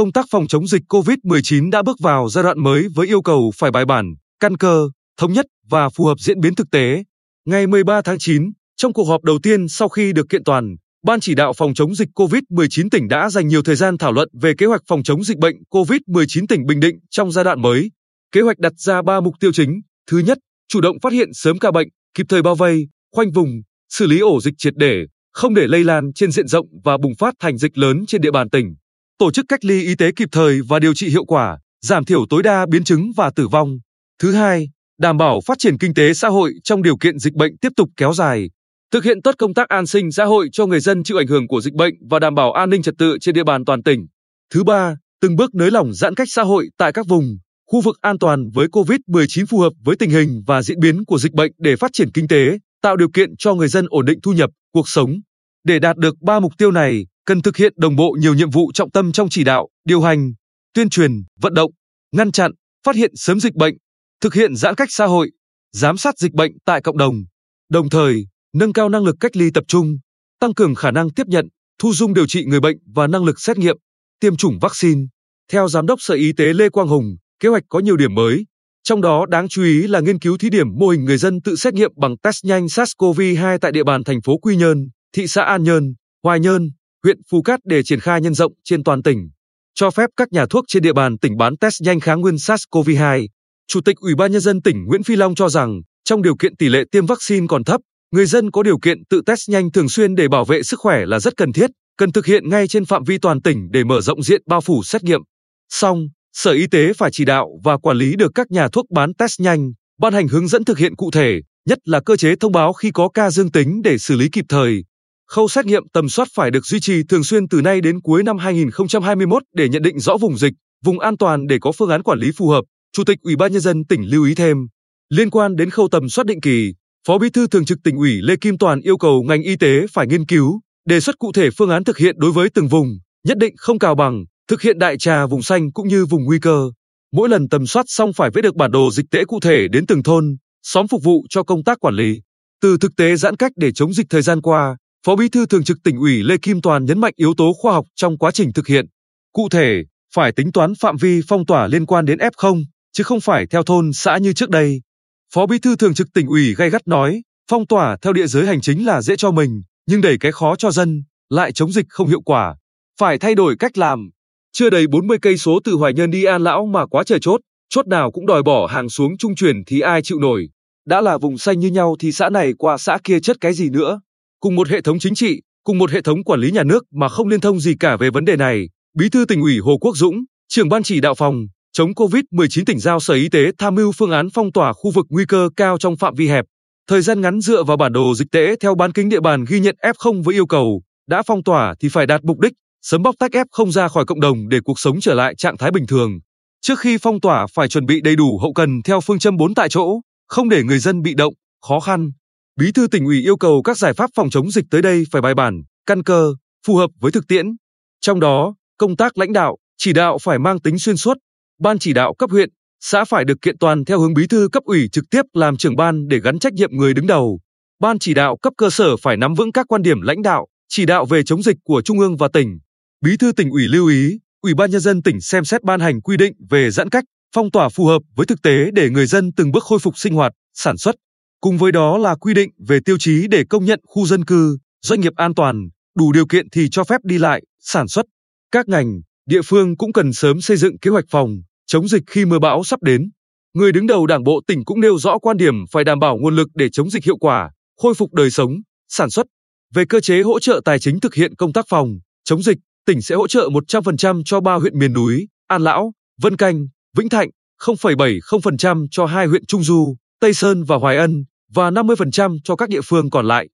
công tác phòng chống dịch COVID-19 đã bước vào giai đoạn mới với yêu cầu phải bài bản, căn cơ, thống nhất và phù hợp diễn biến thực tế. Ngày 13 tháng 9, trong cuộc họp đầu tiên sau khi được kiện toàn, Ban chỉ đạo phòng chống dịch COVID-19 tỉnh đã dành nhiều thời gian thảo luận về kế hoạch phòng chống dịch bệnh COVID-19 tỉnh Bình Định trong giai đoạn mới. Kế hoạch đặt ra 3 mục tiêu chính. Thứ nhất, chủ động phát hiện sớm ca bệnh, kịp thời bao vây, khoanh vùng, xử lý ổ dịch triệt để, không để lây lan trên diện rộng và bùng phát thành dịch lớn trên địa bàn tỉnh. Tổ chức cách ly y tế kịp thời và điều trị hiệu quả, giảm thiểu tối đa biến chứng và tử vong. Thứ hai, đảm bảo phát triển kinh tế xã hội trong điều kiện dịch bệnh tiếp tục kéo dài, thực hiện tốt công tác an sinh xã hội cho người dân chịu ảnh hưởng của dịch bệnh và đảm bảo an ninh trật tự trên địa bàn toàn tỉnh. Thứ ba, từng bước nới lỏng giãn cách xã hội tại các vùng, khu vực an toàn với COVID-19 phù hợp với tình hình và diễn biến của dịch bệnh để phát triển kinh tế, tạo điều kiện cho người dân ổn định thu nhập, cuộc sống. Để đạt được ba mục tiêu này, cần thực hiện đồng bộ nhiều nhiệm vụ trọng tâm trong chỉ đạo, điều hành, tuyên truyền, vận động, ngăn chặn, phát hiện sớm dịch bệnh, thực hiện giãn cách xã hội, giám sát dịch bệnh tại cộng đồng. Đồng thời, nâng cao năng lực cách ly tập trung, tăng cường khả năng tiếp nhận, thu dung điều trị người bệnh và năng lực xét nghiệm, tiêm chủng vaccine. Theo Giám đốc Sở Y tế Lê Quang Hùng, kế hoạch có nhiều điểm mới, trong đó đáng chú ý là nghiên cứu thí điểm mô hình người dân tự xét nghiệm bằng test nhanh SARS-CoV-2 tại địa bàn thành phố Quy Nhơn, thị xã An Nhơn, Hoài Nhơn, huyện Phú Cát để triển khai nhân rộng trên toàn tỉnh. Cho phép các nhà thuốc trên địa bàn tỉnh bán test nhanh kháng nguyên SARS-CoV-2. Chủ tịch Ủy ban nhân dân tỉnh Nguyễn Phi Long cho rằng, trong điều kiện tỷ lệ tiêm vaccine còn thấp, người dân có điều kiện tự test nhanh thường xuyên để bảo vệ sức khỏe là rất cần thiết, cần thực hiện ngay trên phạm vi toàn tỉnh để mở rộng diện bao phủ xét nghiệm. Song, Sở Y tế phải chỉ đạo và quản lý được các nhà thuốc bán test nhanh, ban hành hướng dẫn thực hiện cụ thể, nhất là cơ chế thông báo khi có ca dương tính để xử lý kịp thời. Khâu xét nghiệm tầm soát phải được duy trì thường xuyên từ nay đến cuối năm 2021 để nhận định rõ vùng dịch, vùng an toàn để có phương án quản lý phù hợp. Chủ tịch Ủy ban nhân dân tỉnh lưu ý thêm, liên quan đến khâu tầm soát định kỳ, Phó Bí thư Thường trực tỉnh ủy Lê Kim Toàn yêu cầu ngành y tế phải nghiên cứu, đề xuất cụ thể phương án thực hiện đối với từng vùng, nhất định không cào bằng, thực hiện đại trà vùng xanh cũng như vùng nguy cơ. Mỗi lần tầm soát xong phải vẽ được bản đồ dịch tễ cụ thể đến từng thôn, xóm phục vụ cho công tác quản lý. Từ thực tế giãn cách để chống dịch thời gian qua, Phó Bí thư Thường trực tỉnh ủy Lê Kim Toàn nhấn mạnh yếu tố khoa học trong quá trình thực hiện. Cụ thể, phải tính toán phạm vi phong tỏa liên quan đến F0, chứ không phải theo thôn xã như trước đây. Phó Bí thư Thường trực tỉnh ủy gay gắt nói, phong tỏa theo địa giới hành chính là dễ cho mình, nhưng đẩy cái khó cho dân, lại chống dịch không hiệu quả. Phải thay đổi cách làm. Chưa đầy 40 cây số từ Hoài Nhân đi An Lão mà quá trời chốt, chốt nào cũng đòi bỏ hàng xuống trung chuyển thì ai chịu nổi. Đã là vùng xanh như nhau thì xã này qua xã kia chất cái gì nữa. Cùng một hệ thống chính trị, cùng một hệ thống quản lý nhà nước mà không liên thông gì cả về vấn đề này, Bí thư tỉnh ủy Hồ Quốc Dũng, trưởng ban chỉ đạo phòng chống COVID-19 tỉnh giao Sở Y tế tham mưu phương án phong tỏa khu vực nguy cơ cao trong phạm vi hẹp. Thời gian ngắn dựa vào bản đồ dịch tễ theo bán kính địa bàn ghi nhận F0 với yêu cầu đã phong tỏa thì phải đạt mục đích sớm bóc tách F0 ra khỏi cộng đồng để cuộc sống trở lại trạng thái bình thường. Trước khi phong tỏa phải chuẩn bị đầy đủ hậu cần theo phương châm 4 tại chỗ, không để người dân bị động, khó khăn. Bí thư tỉnh ủy yêu cầu các giải pháp phòng chống dịch tới đây phải bài bản, căn cơ, phù hợp với thực tiễn. Trong đó, công tác lãnh đạo, chỉ đạo phải mang tính xuyên suốt, ban chỉ đạo cấp huyện, xã phải được kiện toàn theo hướng bí thư cấp ủy trực tiếp làm trưởng ban để gắn trách nhiệm người đứng đầu. Ban chỉ đạo cấp cơ sở phải nắm vững các quan điểm lãnh đạo, chỉ đạo về chống dịch của trung ương và tỉnh. Bí thư tỉnh ủy lưu ý, Ủy ban nhân dân tỉnh xem xét ban hành quy định về giãn cách, phong tỏa phù hợp với thực tế để người dân từng bước khôi phục sinh hoạt, sản xuất. Cùng với đó là quy định về tiêu chí để công nhận khu dân cư, doanh nghiệp an toàn, đủ điều kiện thì cho phép đi lại, sản xuất. Các ngành, địa phương cũng cần sớm xây dựng kế hoạch phòng, chống dịch khi mưa bão sắp đến. Người đứng đầu Đảng bộ tỉnh cũng nêu rõ quan điểm phải đảm bảo nguồn lực để chống dịch hiệu quả, khôi phục đời sống, sản xuất. Về cơ chế hỗ trợ tài chính thực hiện công tác phòng, chống dịch, tỉnh sẽ hỗ trợ 100% cho ba huyện miền núi, An Lão, Vân Canh, Vĩnh Thạnh, 0,70% cho hai huyện Trung Du, Tây Sơn và Hoài Ân và 50% cho các địa phương còn lại.